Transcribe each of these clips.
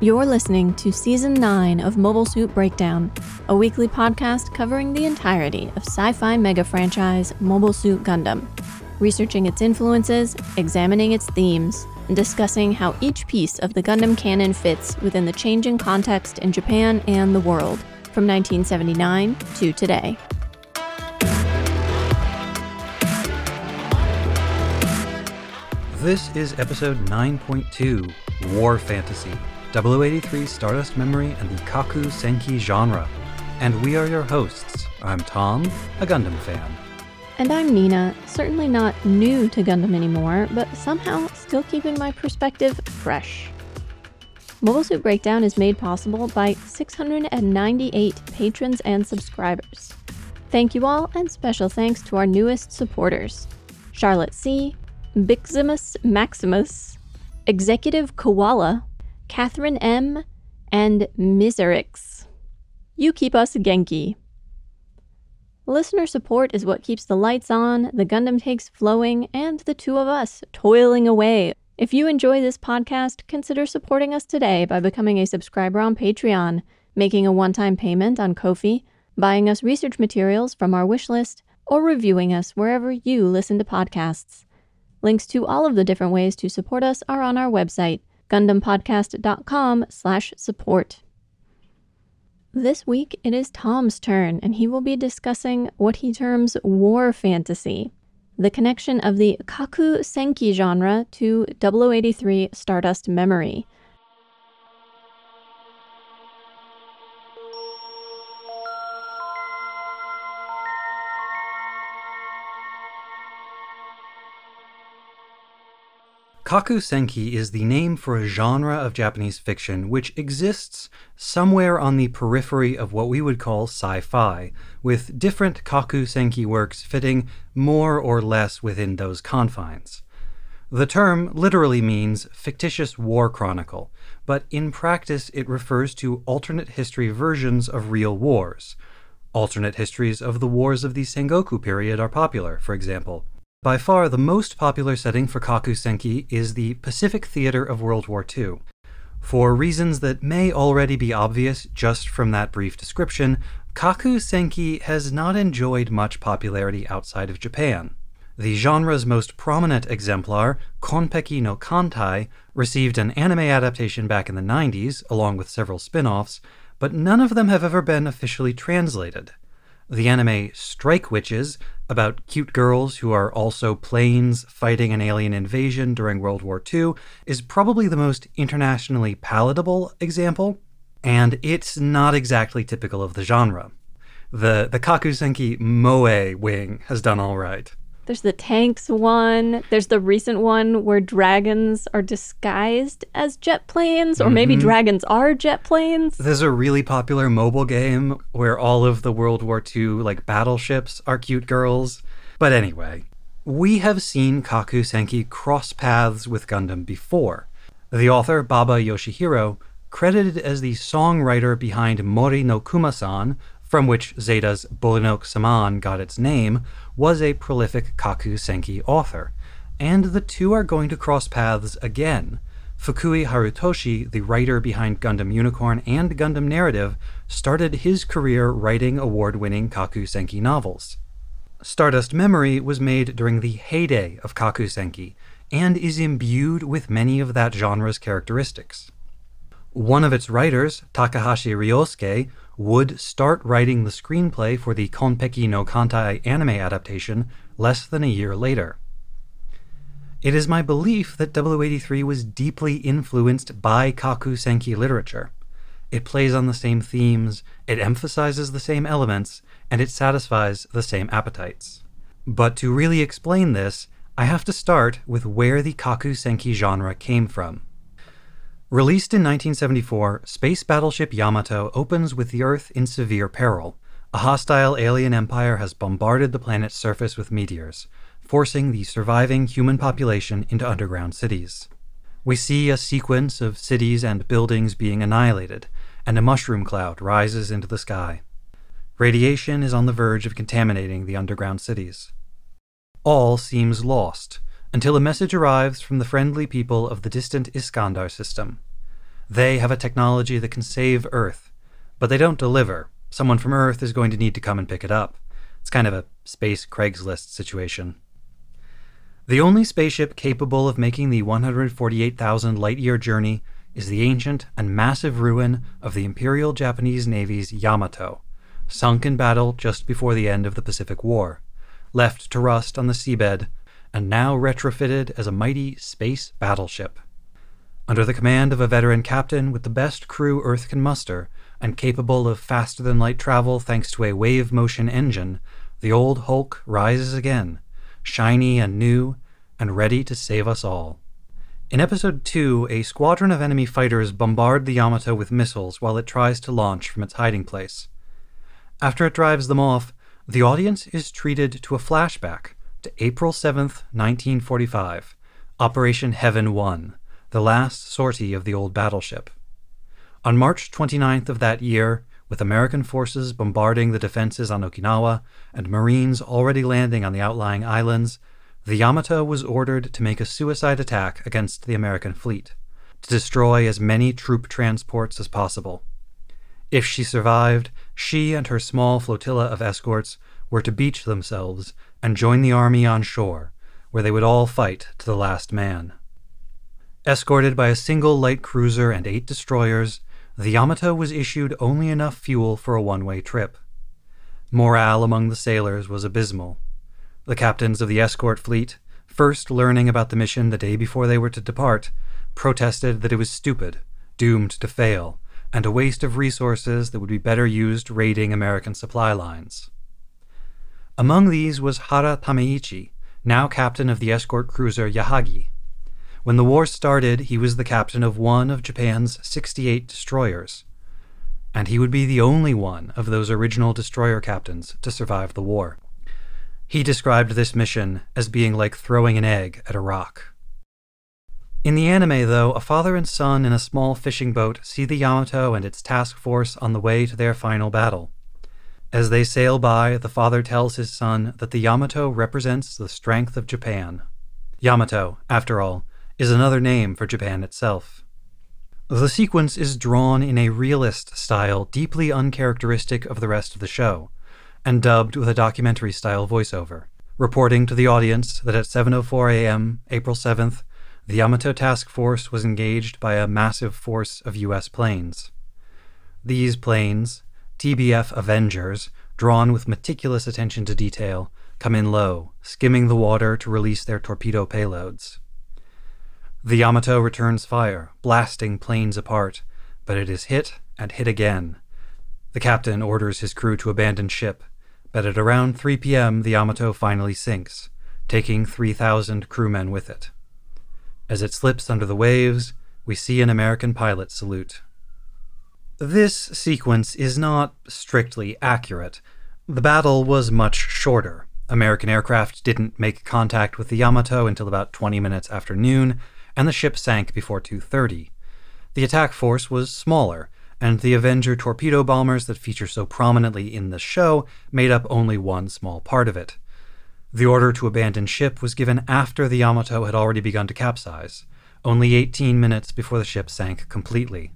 You're listening to Season 9 of Mobile Suit Breakdown, a weekly podcast covering the entirety of sci fi mega franchise Mobile Suit Gundam, researching its influences, examining its themes, and discussing how each piece of the Gundam canon fits within the changing context in Japan and the world, from 1979 to today. This is episode 9.2 War Fantasy 083 Stardust Memory and the Kaku Senki genre. And we are your hosts. I'm Thom, a Gundam fan. And I'm Nina, certainly not new to Gundam anymore, but somehow still keeping my perspective fresh. Mobile Suit Breakdown is made possible by 698 patrons and subscribers. Thank you all, and special thanks to our newest supporters Charlotte C., Biximus Maximus, Executive Koala, Catherine M., and Miserix. You keep us Genki. Listener support is what keeps the lights on, the Gundam takes flowing, and the two of us toiling away. If you enjoy this podcast, consider supporting us today by becoming a subscriber on Patreon, making a one time payment on Ko-fi, buying us research materials from our wish list, or reviewing us wherever you listen to podcasts. Links to all of the different ways to support us are on our website, gundampodcast.com slash support. This week it is Thom's turn, and he will be discussing what he terms war fantasy, the connection of the Kaku Senki genre to 0083 Stardust Memory. Kaku Senki is the name for a genre of Japanese fiction which exists somewhere on the periphery of what we would call sci fi, with different Kaku Senki works fitting more or less within those confines. The term literally means fictitious war chronicle, but in practice it refers to alternate history versions of real wars. Alternate histories of the wars of the Sengoku period are popular, for example. By far, the most popular setting for Kaku Senki is the Pacific Theater of World War II. For reasons that may already be obvious just from that brief description, Kaku Senki has not enjoyed much popularity outside of Japan. The genre's most prominent exemplar, Konpeki no Kantai, received an anime adaptation back in the 90s, along with several spin offs, but none of them have ever been officially translated. The anime Strike Witches, about cute girls who are also planes fighting an alien invasion during World War II, is probably the most internationally palatable example, and it's not exactly typical of the genre. The, the Kakusenki Moe wing has done all right. There's the tanks one. There's the recent one where dragons are disguised as jet planes, or maybe Mhm. dragons are jet planes. There's a really popular mobile game where all of the World War II like battleships are cute girls. But anyway, we have seen Kaku Senki cross paths with Gundam before. The author Baba Yoshihiro, credited as the songwriter behind Mori no Kuma-san, from which Zeta's Bolinoak Sammahn got its name, was a prolific Kaku Senki author. And the two are going to cross paths again. Fukui Harutoshi, the writer behind Gundam Unicorn and Gundam Narrative, started his career writing award winning Kaku Senki novels. Stardust Memory was made during the heyday of Kaku Senki and is imbued with many of that genre's characteristics. One of its writers, Takahashi Ryosuke, would start writing the screenplay for the Konpeki no Kantai anime adaptation less than a year later. It is my belief that 0083 was deeply influenced by Kaku Senki literature. It plays on the same themes, it emphasizes the same elements, and it satisfies the same appetites. But to really explain this, I have to start with where the Kaku Senki genre came from. Released in 1974, Space Battleship Yamato opens with the Earth in severe peril. A hostile alien empire has bombarded the planet's surface with meteors, forcing the surviving human population into underground cities. We see a sequence of cities and buildings being annihilated, and a mushroom cloud rises into the sky. Radiation is on the verge of contaminating the underground cities. All seems lost until a message arrives from the friendly people of the distant Iskandar system. They have a technology that can save Earth, but they don't deliver. Someone from Earth is going to need to come and pick it up. It's kind of a space Craigslist situation. The only spaceship capable of making the 148,000 light year journey is the ancient and massive ruin of the Imperial Japanese Navy's Yamato, sunk in battle just before the end of the Pacific War, left to rust on the seabed, and now retrofitted as a mighty space battleship. Under the command of a veteran captain with the best crew Earth can muster, and capable of faster than light travel thanks to a wave motion engine, the old Hulk rises again shiny and new, and ready to save us all. In episode 2, a squadron of enemy fighters bombard the Yamato with missiles while it tries to launch from its hiding place. After it drives them off, the audience is treated to a flashback to April 7th, 1945, Operation Heaven 1, the last sortie of the old battleship. On March 29th of that year, with American forces bombarding the defenses on Okinawa and Marines already landing on the outlying islands, the Yamato was ordered to make a suicide attack against the American fleet, to destroy as many troop transports as possible. If she survived, she and her small flotilla of escorts were to beach themselves and join the army on shore, where they would all fight to the last man. Escorted by a single light cruiser and eight destroyers, the Yamato was issued only enough fuel for a one way trip. Morale among the sailors was abysmal. The captains of the escort fleet, first learning about the mission the day before they were to depart, protested that it was stupid, doomed to fail, and a waste of resources that would be better used raiding American supply lines. Among these was Hara Tameichi, now captain of the escort cruiser Yahagi. When the war started, he was the captain of one of Japan's 68 destroyers. And he would be the only one of those original destroyer captains to survive the war. He described this mission as being like throwing an egg at a rock. In the anime, though, a father and son in a small fishing boat see the Yamato and its task force on the way to their final battle. As they sail by, the father tells his son that the Yamato represents the strength of Japan. Yamato, after all, is another name for Japan itself. The sequence is drawn in a realist style deeply uncharacteristic of the rest of the show, and dubbed with a documentary style voiceover, reporting to the audience that at 7:04 a.m., April 7th, the Yamato task force was engaged by a massive force of US planes. These planes, TBF Avengers, drawn with meticulous attention to detail, come in low, skimming the water to release their torpedo payloads. The Yamato returns fire, blasting planes apart, but it is hit and hit again. The captain orders his crew to abandon ship, but at around 3 p.m., the Yamato finally sinks, taking 3,000 crewmen with it. As it slips under the waves, we see an American pilot salute. This sequence is not strictly accurate. The battle was much shorter. American aircraft didn't make contact with the Yamato until about 20 minutes after noon, and the ship sank before 2:30. The attack force was smaller, and the Avenger torpedo bombers that feature so prominently in the show made up only one small part of it. The order to abandon ship was given after the Yamato had already begun to capsize, only 18 minutes before the ship sank completely.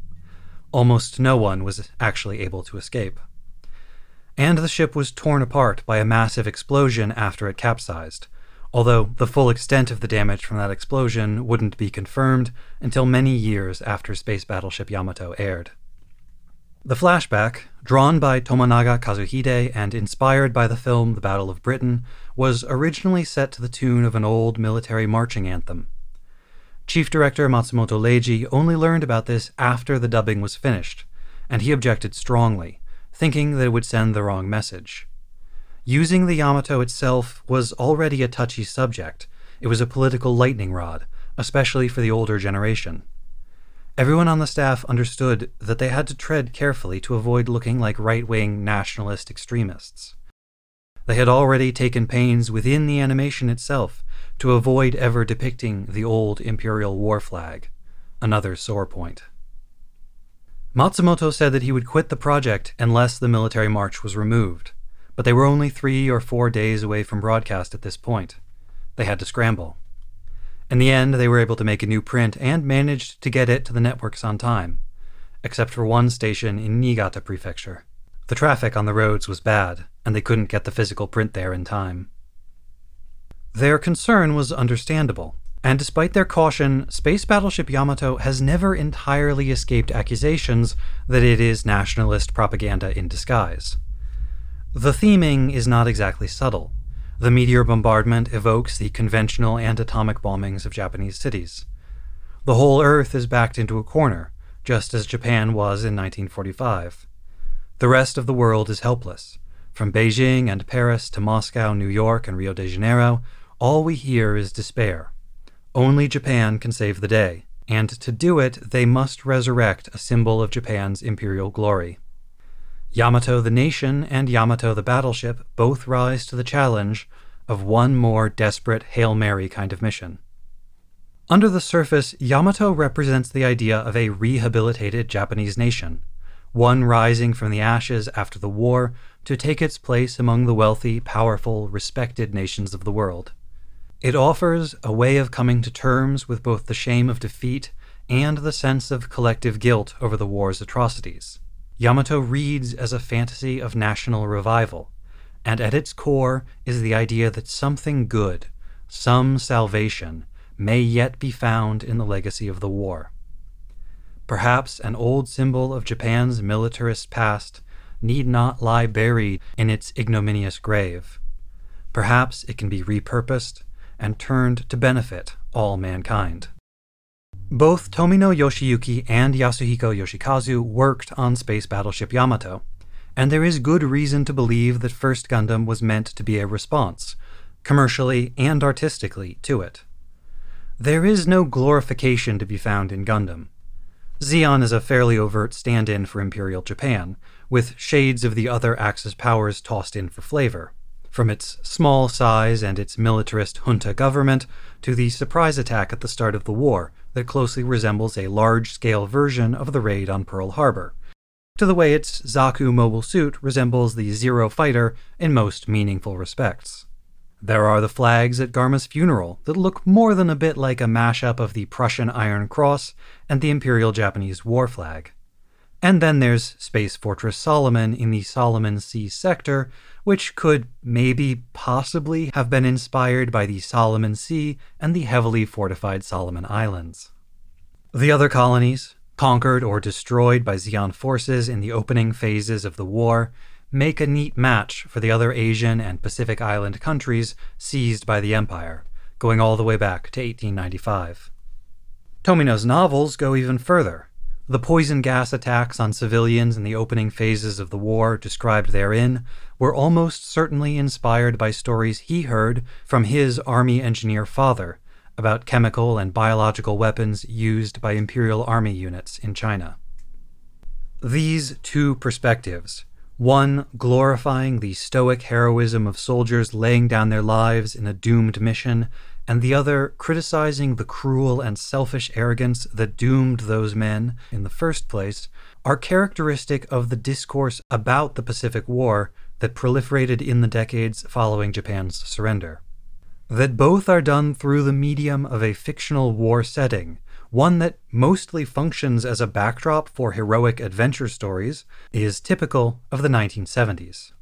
Almost no one was actually able to escape. And the ship was torn apart by a massive explosion after it capsized, although the full extent of the damage from that explosion wouldn't be confirmed until many years after Space Battleship Yamato aired. The flashback, drawn by Tomonaga Kazuhide and inspired by the film The Battle of Britain, was originally set to the tune of an old military marching anthem. Chief Director Matsumoto Leiji only learned about this after the dubbing was finished, and he objected strongly, thinking that it would send the wrong message. Using the Yamato itself was already a touchy subject. It was a political lightning rod, especially for the older generation. Everyone on the staff understood that they had to tread carefully to avoid looking like right wing nationalist extremists. They had already taken pains within the animation itself to avoid ever depicting the old imperial war flag, another sore point. Matsumoto said that he would quit the project unless the military march was removed but they were only three or four days away from broadcast at this point. They had to scramble. In the end, they were able to make a new print and managed to get it to the networks on time. except for one station in Niigata Prefecture. The traffic on the roads was bad, and they couldn't get the physical print there in time. Their concern was understandable, and despite their caution, Space Battleship Yamato has never entirely escaped accusations that it is nationalist propaganda in disguise. The theming is not exactly subtle. The meteor bombardment evokes the conventional and atomic bombings of Japanese cities. The whole Earth is backed into a corner, just as Japan was in 1945. The rest of the world is helpless. From Beijing and Paris to Moscow, New York, and Rio de Janeiro, all we hear is despair. Only Japan can save the day, and to do it, they must resurrect a symbol of Japan's imperial glory. Yamato the nation and Yamato the battleship both rise to the challenge of one more desperate Hail Mary kind of mission. Under the surface, Yamato represents the idea of a rehabilitated Japanese nation, one rising from the ashes after the war to take its place among the wealthy, powerful, respected nations of the world. It offers a way of coming to terms with both the shame of defeat and the sense of collective guilt over the war's atrocities. Yamato reads as a fantasy of national revival, and at its core is the idea that something good, some salvation, may yet be found in the legacy of the war. Perhaps an old symbol of Japan's militarist past need not lie buried in its ignominious grave. Perhaps it can be repurposed and turned to benefit all mankind. Both Tomino Yoshiyuki and Yasuhiko Yoshikazu worked on Space Battleship Yamato, and there is good reason to believe that First Gundam was meant to be a response, commercially and artistically, to it. There is no glorification to be found in Gundam. Zeon is a fairly overt stand in for Imperial Japan, with shades of the other Axis powers tossed in for flavor from its small size and its militarist junta government to the surprise attack at the start of the war that closely resembles a large scale version of the raid on Pearl Harbor, to the way its Zaku mobile suit resembles the Zero fighter in most meaningful respects. There are the flags at Garma's funeral that look more than a bit like a mashup of the Prussian Iron Cross and the Imperial Japanese war flag. And then there's Space Fortress Solomon in the Solomon Sea sector, which could maybe possibly have been inspired by the Solomon Sea and the heavily fortified Solomon Islands. The other colonies, conquered or destroyed by Zeon forces in the opening phases of the war, make a neat match for the other Asian and Pacific Island countries seized by the Empire, going all the way back to 1895. Tomino's novels go even further the poison gas attacks on civilians in the opening phases of the war described therein were almost certainly inspired by stories he heard from his Army engineer father about chemical and biological weapons used by Imperial Army units in China. These two perspectives, one glorifying the stoic heroism of soldiers laying down their lives in a doomed mission, and the other criticizing the cruel and selfish arrogance that doomed those men in the first place, are characteristic of the discourse about the Pacific War that proliferated in the decades following Japan's surrender. That both are done through the medium of a fictional war setting, one that mostly functions as a backdrop for heroic adventure stories, is typical of the 1970s.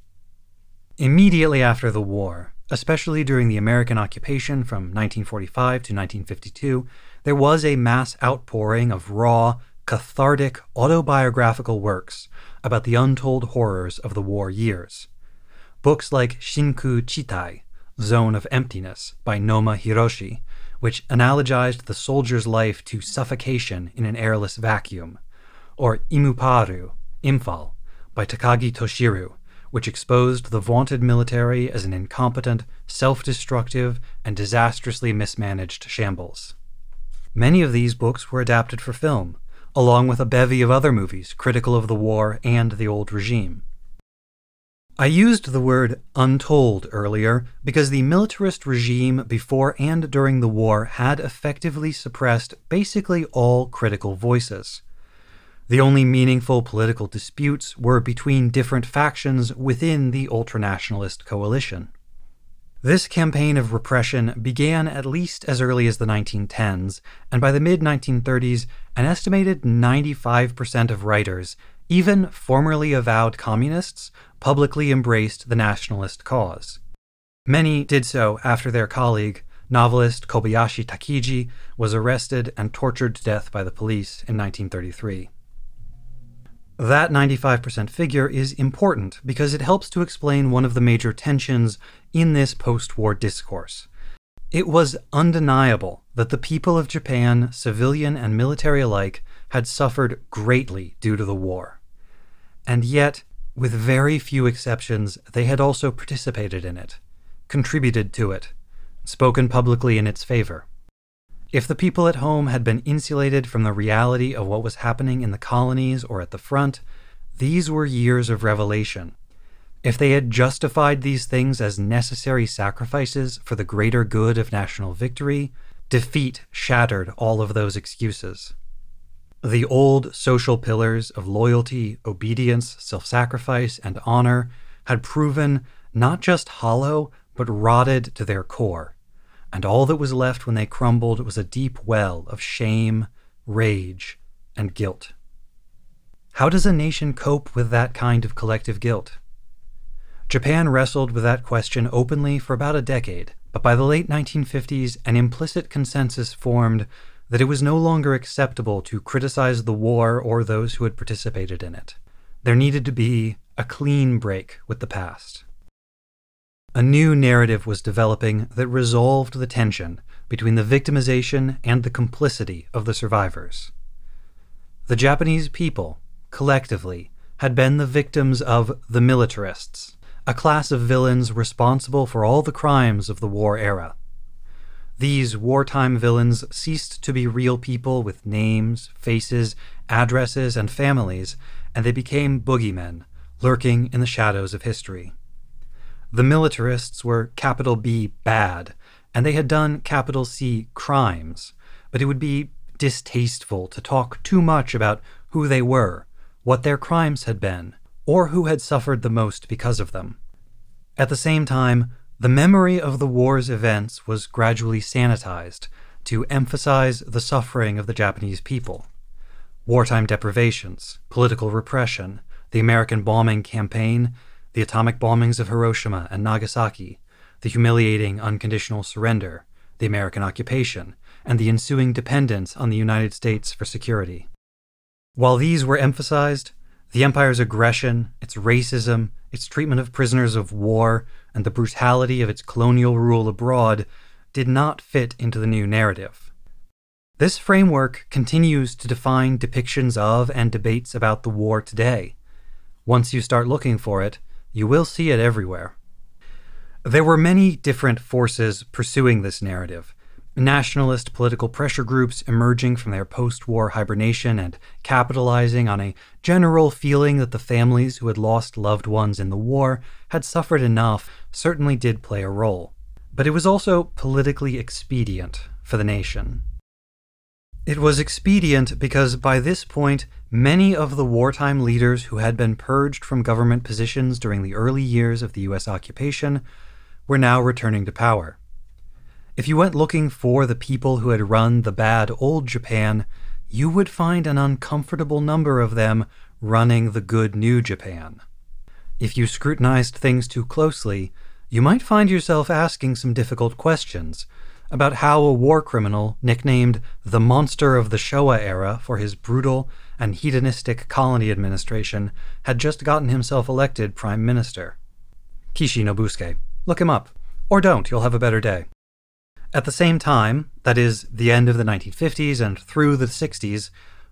Immediately after the war, especially during the American occupation from 1945 to 1952, there was a mass outpouring of raw, cathartic autobiographical works about the untold horrors of the war years. Books like Shinku Chitai, Zone of Emptiness, by Noma Hiroshi, which analogized the soldier's life to suffocation in an airless vacuum, or Imuparu, Imphal, by Takagi Toshiro, which exposed the vaunted military as an incompetent, self destructive, and disastrously mismanaged shambles. Many of these books were adapted for film, along with a bevy of other movies critical of the war and the old regime. I used the word untold earlier because the militarist regime before and during the war had effectively suppressed basically all critical voices. The only meaningful political disputes were between different factions within the ultranationalist coalition. This campaign of repression began at least as early as the 1910s, and by the mid 1930s, an estimated 95% of writers, even formerly avowed communists, publicly embraced the nationalist cause. Many did so after their colleague, novelist Kobayashi Takiji, was arrested and tortured to death by the police in 1933. That 95% figure is important because it helps to explain one of the major tensions in this post war discourse. It was undeniable that the people of Japan, civilian and military alike, had suffered greatly due to the war. And yet, with very few exceptions, they had also participated in it, contributed to it, spoken publicly in its favor. If the people at home had been insulated from the reality of what was happening in the colonies or at the front, these were years of revelation. If they had justified these things as necessary sacrifices for the greater good of national victory, defeat shattered all of those excuses. The old social pillars of loyalty, obedience, self sacrifice, and honor had proven not just hollow, but rotted to their core and all that was left when they crumbled was a deep well of shame, rage, and guilt. How does a nation cope with that kind of collective guilt? Japan wrestled with that question openly for about a decade, but by the late 1950s, an implicit consensus formed that it was no longer acceptable to criticize the war or those who had participated in it. There needed to be a clean break with the past. A new narrative was developing that resolved the tension between the victimization and the complicity of the survivors. The Japanese people, collectively, had been the victims of the militarists, a class of villains responsible for all the crimes of the war era. These wartime villains ceased to be real people with names, faces, addresses, and families, and they became boogeymen, lurking in the shadows of history. The militarists were capital B bad, and they had done capital C crimes, but it would be distasteful to talk too much about who they were, what their crimes had been, or who had suffered the most because of them. At the same time, the memory of the war's events was gradually sanitized to emphasize the suffering of the Japanese people. Wartime deprivations, political repression, the American bombing campaign, the atomic bombings of Hiroshima and Nagasaki, the humiliating unconditional surrender, the American occupation, and the ensuing dependence on the United States for security. While these were emphasized, the empire's aggression, its racism, its treatment of prisoners of war, and the brutality of its colonial rule abroad did not fit into the new narrative. This framework continues to define depictions of and debates about the war today. Once you start looking for it, you will see it everywhere. There were many different forces pursuing this narrative. Nationalist political pressure groups emerging from their post war hibernation and capitalizing on a general feeling that the families who had lost loved ones in the war had suffered enough certainly did play a role. But it was also politically expedient for the nation. It was expedient because by this point, many of the wartime leaders who had been purged from government positions during the early years of the U.S. occupation were now returning to power. If you went looking for the people who had run the bad old Japan, you would find an uncomfortable number of them running the good new Japan. If you scrutinized things too closely, you might find yourself asking some difficult questions about how a war criminal nicknamed the Monster of the Showa era for his brutal and hedonistic colony administration had just gotten himself elected prime minister. Kishi Nobusuke. Look him up. Or don't, you'll have a better day. At the same time, that is, the end of the 1950s and through the 60s,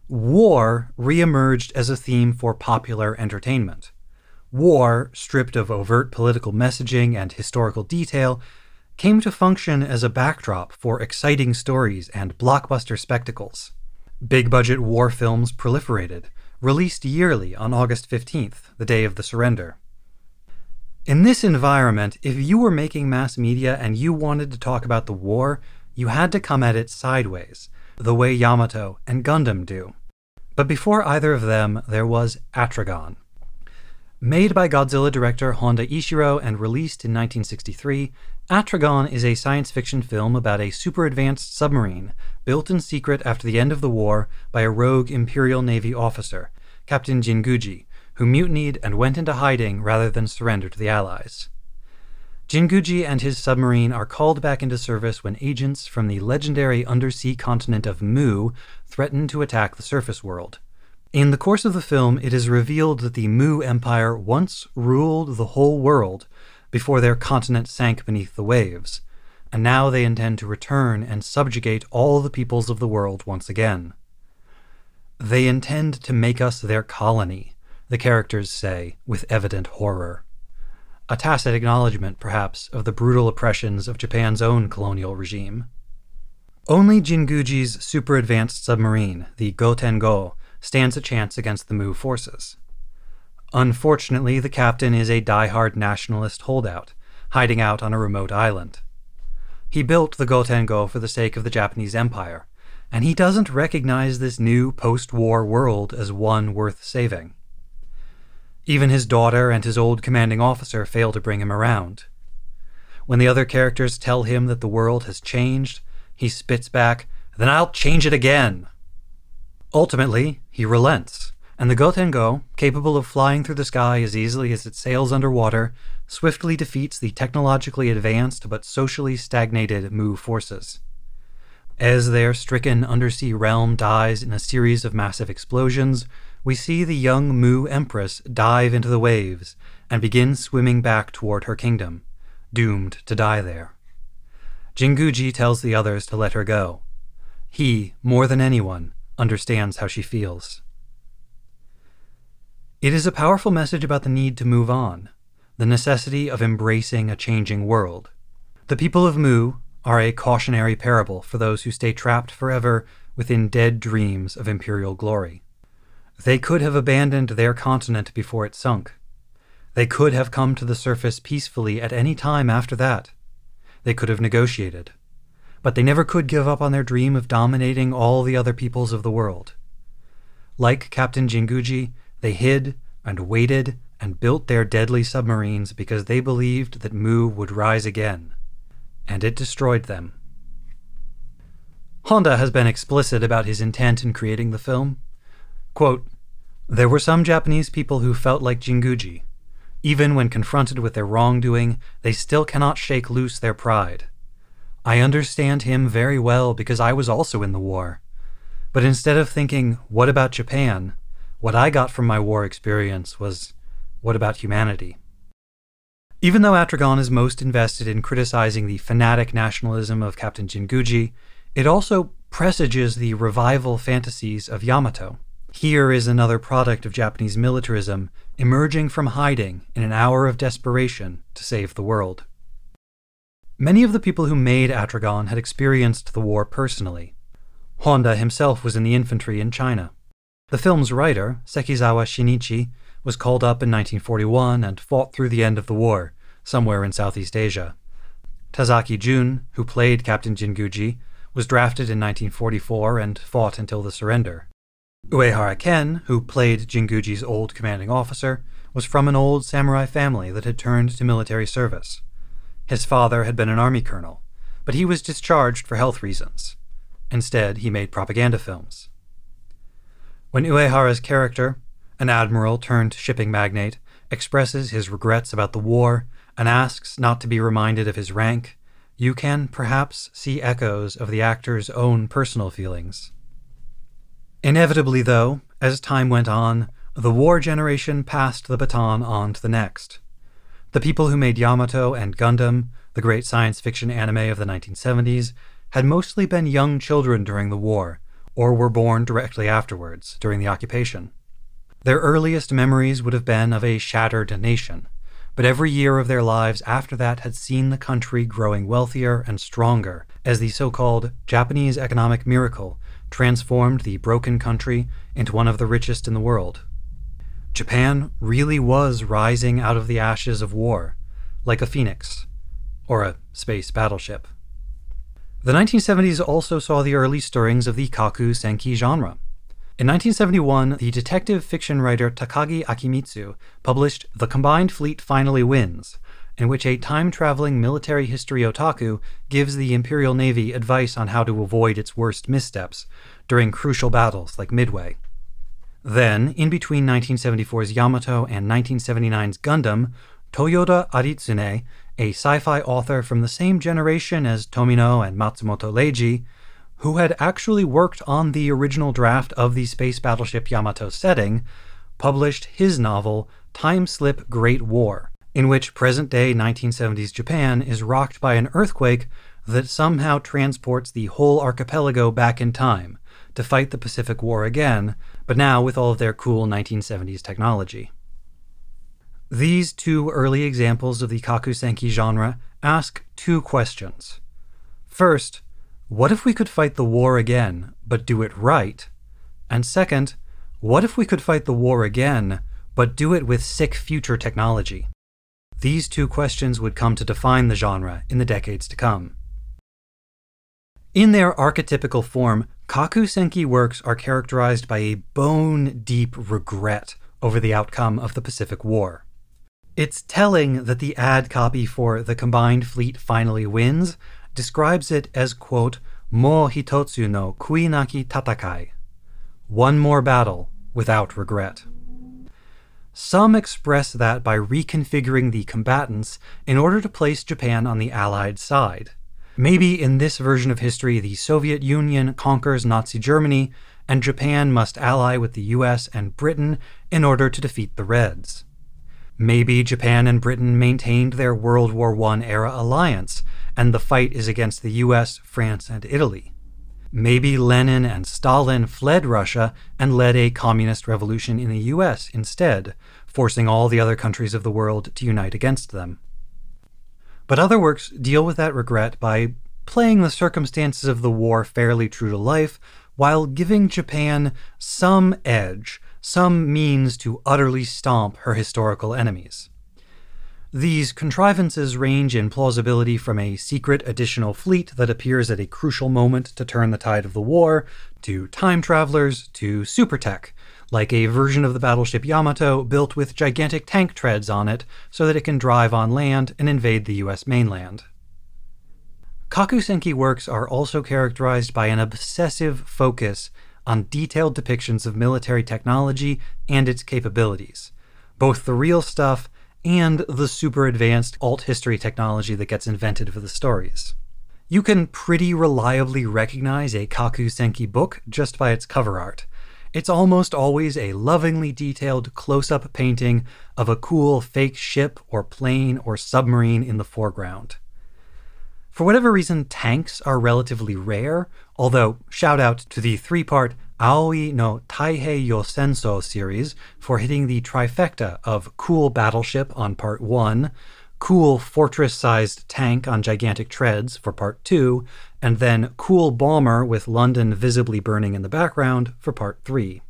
war reemerged as a theme for popular entertainment. War, stripped of overt political messaging and historical detail, came to function as a backdrop for exciting stories and blockbuster spectacles. Big budget war films proliferated, released yearly on August 15th, the day of the surrender. In this environment, if you were making mass media and you wanted to talk about the war, you had to come at it sideways, the way Yamato and Gundam do. But before either of them, there was Atragon. Made by Godzilla director Honda Ishiro and released in 1963, Atragon is a science fiction film about a super advanced submarine built in secret after the end of the war by a rogue Imperial Navy officer, Captain Jinguji, who mutinied and went into hiding rather than surrender to the Allies. Jinguji and his submarine are called back into service when agents from the legendary undersea continent of Mu threaten to attack the surface world. In the course of the film, it is revealed that the Mu Empire once ruled the whole world before their continent sank beneath the waves, and now they intend to return and subjugate all the peoples of the world once again. They intend to make us their colony, the characters say with evident horror a tacit acknowledgement, perhaps, of the brutal oppressions of Japan's own colonial regime. Only Jinguji's super advanced submarine, the Gotengo, stands a chance against the Mu forces. Unfortunately, the captain is a die-hard nationalist holdout, hiding out on a remote island. He built the Gotengo for the sake of the Japanese Empire, and he doesn't recognize this new post war world as one worth saving. Even his daughter and his old commanding officer fail to bring him around. When the other characters tell him that the world has changed, he spits back, Then I'll change it again. Ultimately, he relents, and the Gotengo, capable of flying through the sky as easily as it sails underwater, swiftly defeats the technologically advanced but socially stagnated Mu forces. As their stricken undersea realm dies in a series of massive explosions, we see the young Mu Empress dive into the waves and begin swimming back toward her kingdom, doomed to die there. Jinguji tells the others to let her go. He, more than anyone, understands how she feels. It is a powerful message about the need to move on, the necessity of embracing a changing world. The people of Mu are a cautionary parable for those who stay trapped forever within dead dreams of imperial glory. They could have abandoned their continent before it sunk. They could have come to the surface peacefully at any time after that. They could have negotiated. But they never could give up on their dream of dominating all the other peoples of the world. Like Captain Jinguji, they hid and waited and built their deadly submarines because they believed that Mu would rise again. And it destroyed them. Honda has been explicit about his intent in creating the film. Quote, there were some Japanese people who felt like Jinguji. Even when confronted with their wrongdoing, they still cannot shake loose their pride. I understand him very well because I was also in the war. But instead of thinking, what about Japan, what I got from my war experience was, what about humanity? Even though Atragon is most invested in criticizing the fanatic nationalism of Captain Jinguji, it also presages the revival fantasies of Yamato. Here is another product of Japanese militarism emerging from hiding in an hour of desperation to save the world. Many of the people who made Atragon had experienced the war personally. Honda himself was in the infantry in China. The film's writer, Sekizawa Shinichi, was called up in 1941 and fought through the end of the war, somewhere in Southeast Asia. Tazaki Jun, who played Captain Jinguji, was drafted in 1944 and fought until the surrender. Uehara Ken, who played Jinguji's old commanding officer, was from an old samurai family that had turned to military service. His father had been an army colonel, but he was discharged for health reasons. Instead, he made propaganda films. When Uehara's character, an admiral turned shipping magnate, expresses his regrets about the war and asks not to be reminded of his rank, you can perhaps see echoes of the actor's own personal feelings. Inevitably, though, as time went on, the war generation passed the baton on to the next. The people who made Yamato and Gundam, the great science fiction anime of the 1970s, had mostly been young children during the war, or were born directly afterwards, during the occupation. Their earliest memories would have been of a shattered nation, but every year of their lives after that had seen the country growing wealthier and stronger as the so called Japanese economic miracle transformed the broken country into one of the richest in the world. Japan really was rising out of the ashes of war, like a phoenix, or a space battleship. The 1970s also saw the early stirrings of the kaku senki genre. In 1971, the detective fiction writer Takagi Akimitsu published The Combined Fleet Finally Wins, in which a time traveling military history otaku gives the Imperial Navy advice on how to avoid its worst missteps during crucial battles like Midway. Then, in between 1974's Yamato and 1979's Gundam, Toyota Aritsune, a sci fi author from the same generation as Tomino and Matsumoto Leiji, who had actually worked on the original draft of the space battleship Yamato setting, published his novel Time Slip Great War, in which present day 1970s Japan is rocked by an earthquake that somehow transports the whole archipelago back in time to fight the Pacific War again, but now with all of their cool 1970s technology. These two early examples of the kakusenki genre ask two questions. First, what if we could fight the war again, but do it right? And second, what if we could fight the war again, but do it with sick future technology? These two questions would come to define the genre in the decades to come. In their archetypical form, Kakusenki works are characterized by a bone deep regret over the outcome of the Pacific War. It's telling that the ad copy for The Combined Fleet Finally Wins describes it as, quote, Mo hitotsu no kui naki tatakai. One more battle without regret. Some express that by reconfiguring the combatants in order to place Japan on the Allied side. Maybe in this version of history, the Soviet Union conquers Nazi Germany, and Japan must ally with the US and Britain in order to defeat the Reds. Maybe Japan and Britain maintained their World War I era alliance, and the fight is against the US, France, and Italy. Maybe Lenin and Stalin fled Russia and led a communist revolution in the US instead, forcing all the other countries of the world to unite against them. But other works deal with that regret by playing the circumstances of the war fairly true to life while giving Japan some edge some means to utterly stomp her historical enemies. These contrivances range in plausibility from a secret additional fleet that appears at a crucial moment to turn the tide of the war, to time travelers, to super tech, like a version of the battleship Yamato built with gigantic tank treads on it so that it can drive on land and invade the US mainland. Kakusenki works are also characterized by an obsessive focus on detailed depictions of military technology and its capabilities, both the real stuff and the super advanced alt history technology that gets invented for the stories. You can pretty reliably recognize a Kakusenki book just by its cover art. It's almost always a lovingly detailed close up painting of a cool fake ship or plane or submarine in the foreground. For whatever reason, tanks are relatively rare, although shout out to the three part Aoi no Taihei Yosenso series for hitting the trifecta of cool battleship on part 1, cool fortress sized tank on gigantic treads for part 2, and then cool bomber with London visibly burning in the background for part 3.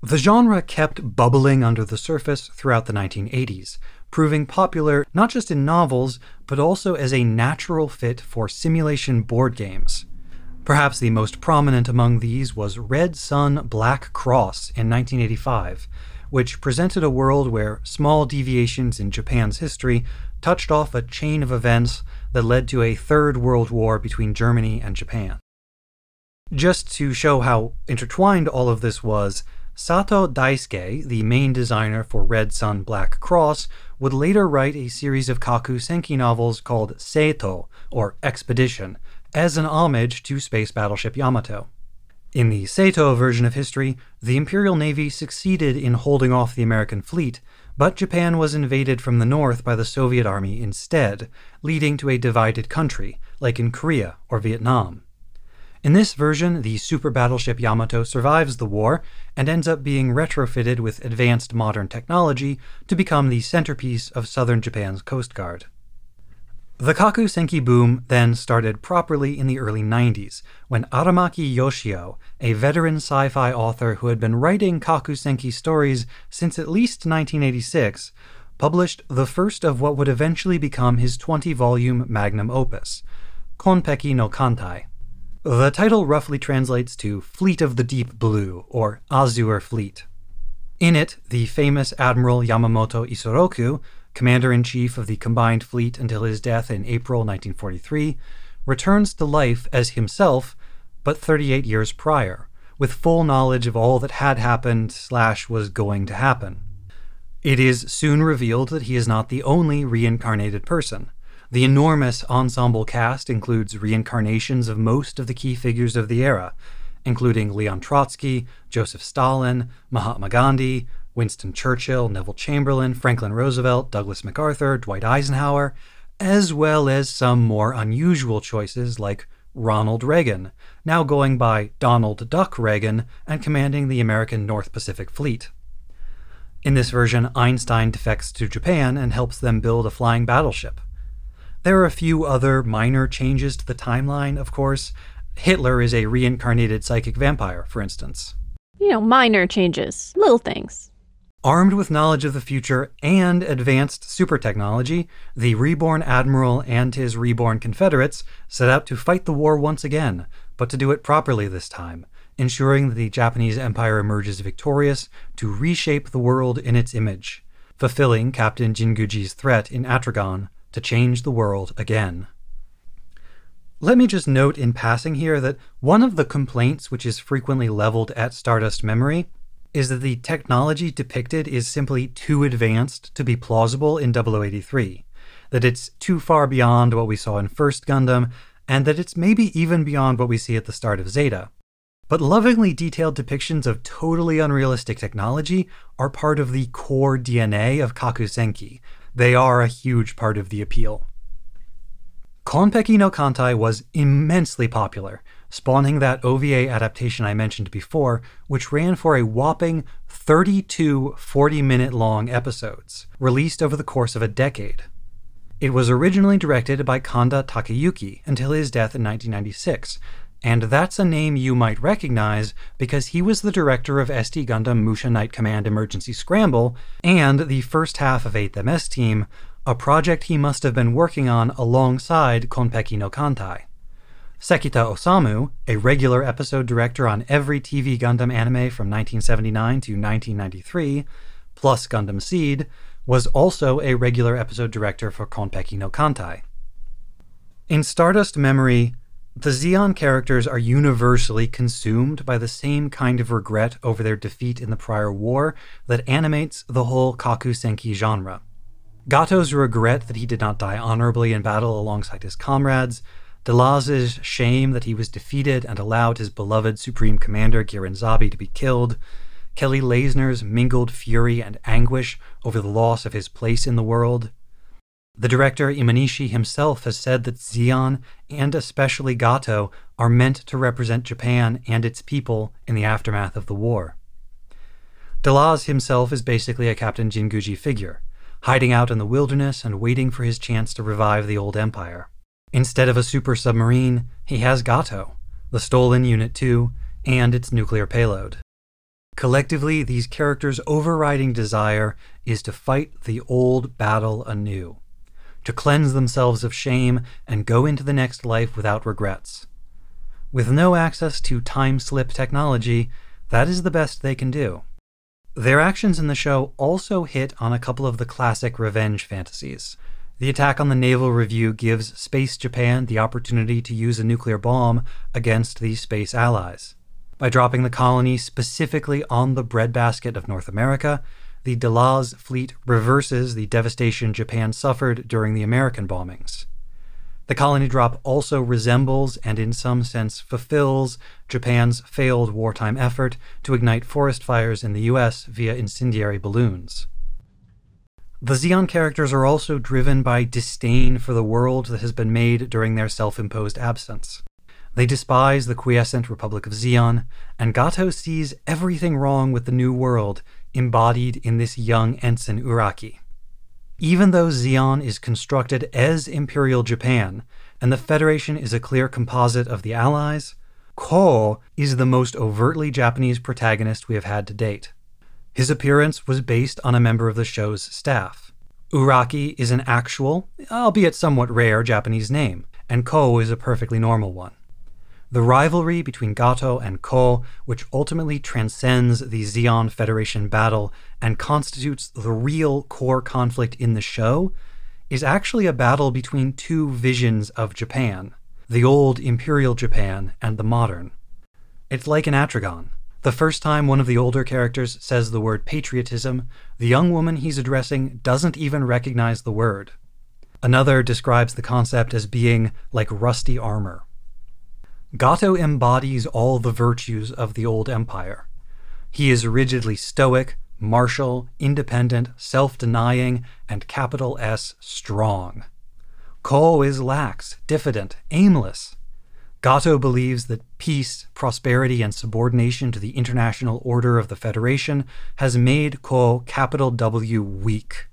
The genre kept bubbling under the surface throughout the 1980s, proving popular not just in novels, but also as a natural fit for simulation board games. Perhaps the most prominent among these was Red Sun Black Cross in 1985, which presented a world where small deviations in Japan's history touched off a chain of events that led to a third world war between Germany and Japan. Just to show how intertwined all of this was, Sato Daisuke, the main designer for Red Sun Black Cross, would later write a series of Kakusenki novels called Seito, or Expedition, as an homage to space battleship Yamato. In the Seito version of history, the Imperial Navy succeeded in holding off the American fleet, but Japan was invaded from the north by the Soviet army instead, leading to a divided country, like in Korea or Vietnam. In this version, the super battleship Yamato survives the war and ends up being retrofitted with advanced modern technology to become the centerpiece of southern Japan's Coast Guard. The Kakusenki boom then started properly in the early 90s, when Aramaki Yoshio, a veteran sci fi author who had been writing Kakusenki stories since at least 1986, published the first of what would eventually become his 20 volume magnum opus, Konpeki no Kantai. The title roughly translates to Fleet of the Deep Blue, or Azure Fleet. In it, the famous Admiral Yamamoto Isoroku commander in chief of the combined fleet until his death in April 1943, returns to life as himself, but 38 years prior, with full knowledge of all that had happened slash was going to happen. It is soon revealed that he is not the only reincarnated person. The enormous ensemble cast includes reincarnations of most of the key figures of the era, including Leon Trotsky, Joseph Stalin, Mahatma Gandhi, Winston Churchill, Neville Chamberlain, Franklin Roosevelt, Douglas MacArthur, Dwight Eisenhower, as well as some more unusual choices like Ronald Reagan, now going by Donald Duck Reagan and commanding the American North Pacific Fleet. In this version, Einstein defects to Japan and helps them build a flying battleship. There are a few other minor changes to the timeline, of course. Hitler is a reincarnated psychic vampire, for instance. You know, minor changes, little things. Armed with knowledge of the future and advanced super technology, the reborn admiral and his reborn Confederates set out to fight the war once again, but to do it properly this time, ensuring that the Japanese Empire emerges victorious to reshape the world in its image, fulfilling Captain Jinguji's threat in Atragon to change the world again. Let me just note in passing here that one of the complaints which is frequently leveled at Stardust Memory is that the technology depicted is simply too advanced to be plausible in 0083, that it's too far beyond what we saw in First Gundam, and that it's maybe even beyond what we see at the start of Zeta. But lovingly detailed depictions of totally unrealistic technology are part of the core DNA of Kakusenki. They are a huge part of the appeal. Konpeki no Kantai was immensely popular, spawning that OVA adaptation I mentioned before, which ran for a whopping 32 40 minute long episodes, released over the course of a decade. It was originally directed by Kanda Takeyuki until his death in 1996, and that's a name you might recognize because he was the director of SD Gundam Musha Knight Command Emergency Scramble and the first half of 8th MS Team, a project he must have been working on alongside Konpeki no Kantai. Sekita Osamu, a regular episode director on every TV Gundam anime from 1979 to 1993, plus Gundam Seed, was also a regular episode director for Konpeki no Kantai. In Stardust Memory, the Zeon characters are universally consumed by the same kind of regret over their defeat in the prior war that animates the whole Kaku Senki genre. Gato's regret that he did not die honorably in battle alongside his comrades, Delaz's shame that he was defeated and allowed his beloved Supreme Commander Gihren Zabi to be killed, Kelly Layzner's mingled fury and anguish over the loss of his place in the world, the director Imanishi himself has said that Zeon, and especially Gato, are meant to represent Japan and its people in the aftermath of the war. Delaz himself is basically a Captain Jinguji figure, hiding out in the wilderness and waiting for his chance to revive the old empire. Instead of a super submarine, he has Gato, the stolen Unit 2, and its nuclear payload. Collectively, these characters' overriding desire is to fight the old battle anew to cleanse themselves of shame and go into the next life without regrets. With no access to time slip technology, that is the best they can do. Their actions in the show also hit on a couple of the classic revenge fantasies. The attack on the Naval Review gives Space Japan the opportunity to use a nuclear bomb against the space allies. By dropping the colony specifically on the breadbasket of North America, the Delaz fleet reverses the devastation Japan suffered during the American bombings. The colony drop also resembles and, in some sense, fulfills Japan's failed wartime effort to ignite forest fires in the US via incendiary balloons. The Zeon characters are also driven by disdain for the world that has been made during their self imposed absence. They despise the quiescent Republic of Zeon, and Gato sees everything wrong with the New World embodied in this young ensign Uraki. Even though Zeon is constructed as Imperial Japan, and the Federation is a clear composite of the Allies, Ko is the most overtly Japanese protagonist we have had to date. His appearance was based on a member of the show's staff. Uraki is an actual, albeit somewhat rare, Japanese name, and Ko is a perfectly normal one. The rivalry between Gato and Ko, which ultimately transcends the Zeon Federation battle and constitutes the real core conflict in the show, is actually a battle between two visions of Japan the old imperial Japan and the modern. It's like an atragon. The first time one of the older characters says the word patriotism, the young woman he's addressing doesn't even recognize the word. Another describes the concept as being like rusty armor. Gato embodies all the virtues of the old empire. He is rigidly stoic, martial, independent, self denying, and capital S strong. Ko is lax, diffident, aimless. Gato believes that peace, prosperity, and subordination to the international order of the Federation has made Ko capital W weak.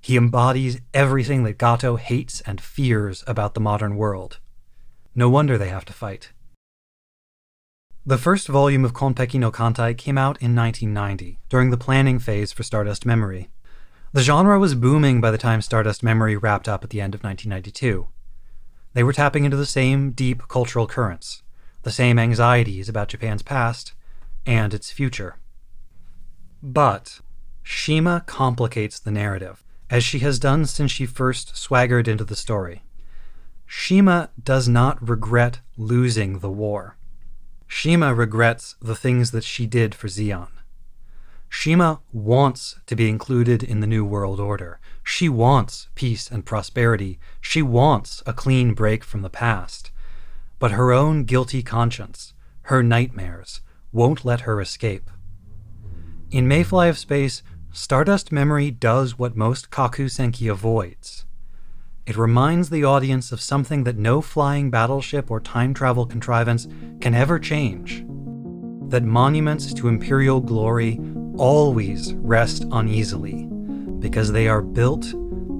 He embodies everything that Gato hates and fears about the modern world. No wonder they have to fight. The first volume of Konpeki no Kantai came out in 1990, during the planning phase for Stardust Memory. The genre was booming by the time Stardust Memory wrapped up at the end of 1992. They were tapping into the same deep cultural currents, the same anxieties about Japan's past and its future. But Shima complicates the narrative, as she has done since she first swaggered into the story. Shima does not regret losing the war. Shima regrets the things that she did for Zeon. Shima wants to be included in the New World Order. She wants peace and prosperity. She wants a clean break from the past. But her own guilty conscience, her nightmares, won't let her escape. In Mayfly of Space, Stardust Memory does what most Kaku Senki avoids. It reminds the audience of something that no flying battleship or time travel contrivance can ever change that monuments to imperial glory always rest uneasily because they are built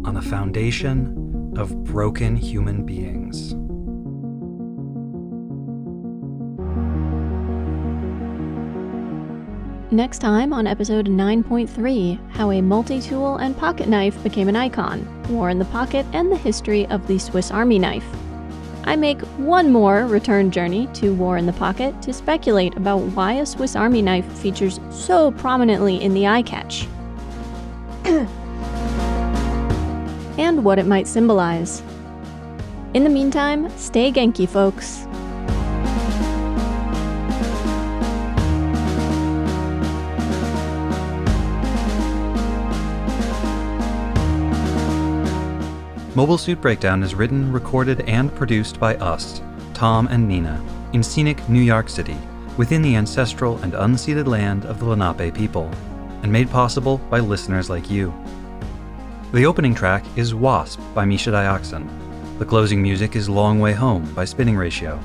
on a foundation of broken human beings. Next time on episode 9.3 How a Multi Tool and Pocket Knife Became an Icon War in the Pocket and the History of the Swiss Army Knife. I make one more return journey to War in the Pocket to speculate about why a Swiss Army knife features so prominently in the eye catch. and what it might symbolize. In the meantime, stay Genki, folks. Mobile Suit Breakdown is written, recorded, and produced by us, Thom and Nina, in scenic New York City, within the ancestral and unceded land of the Lenape people, and made possible by listeners like you. The opening track is Wasp by Misha Dioxin. The closing music is Long Way Home by Spinning Ratio.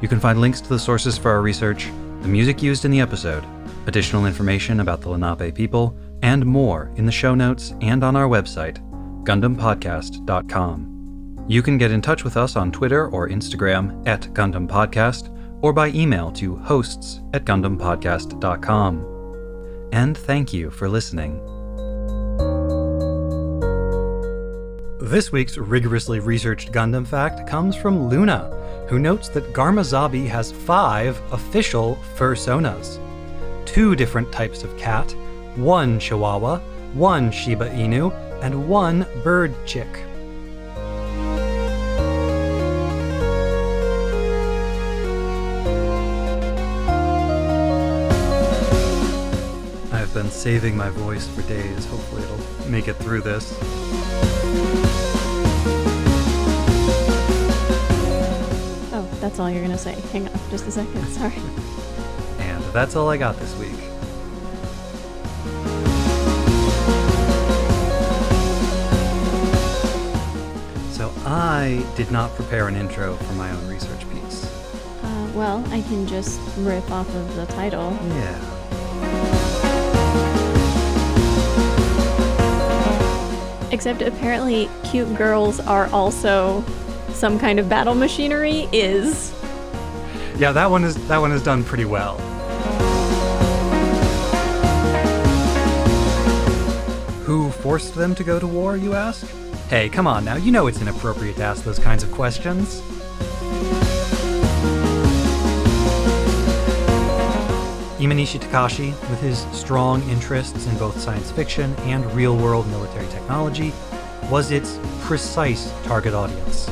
You can find links to the sources for our research, the music used in the episode, additional information about the Lenape people, and more in the show notes and on our website, GundamPodcast.com. You can get in touch with us on Twitter or Instagram at Gundam Podcast or by email to hosts at GundamPodcast.com. And thank you for listening. This week's rigorously researched Gundam fact comes from Luna, who notes that Garma Zabi has five official fursonas two different types of cat, one Chihuahua, one Shiba Inu, and one bird chick. I've been saving my voice for days. Hopefully, it'll make it through this. Oh, that's all you're gonna say. Hang on just a second. Sorry. And that's all I got this week. I did not prepare an intro for my own research piece. Uh, well, I can just rip off of the title. Yeah. Except apparently, cute girls are also some kind of battle machinery. Is Yeah, that one is that one is done pretty well. Who forced them to go to war, you ask? Hey, come on now, you know it's inappropriate to ask those kinds of questions. Imanishi Takashi, with his strong interests in both science fiction and real world military technology, was its precise target audience.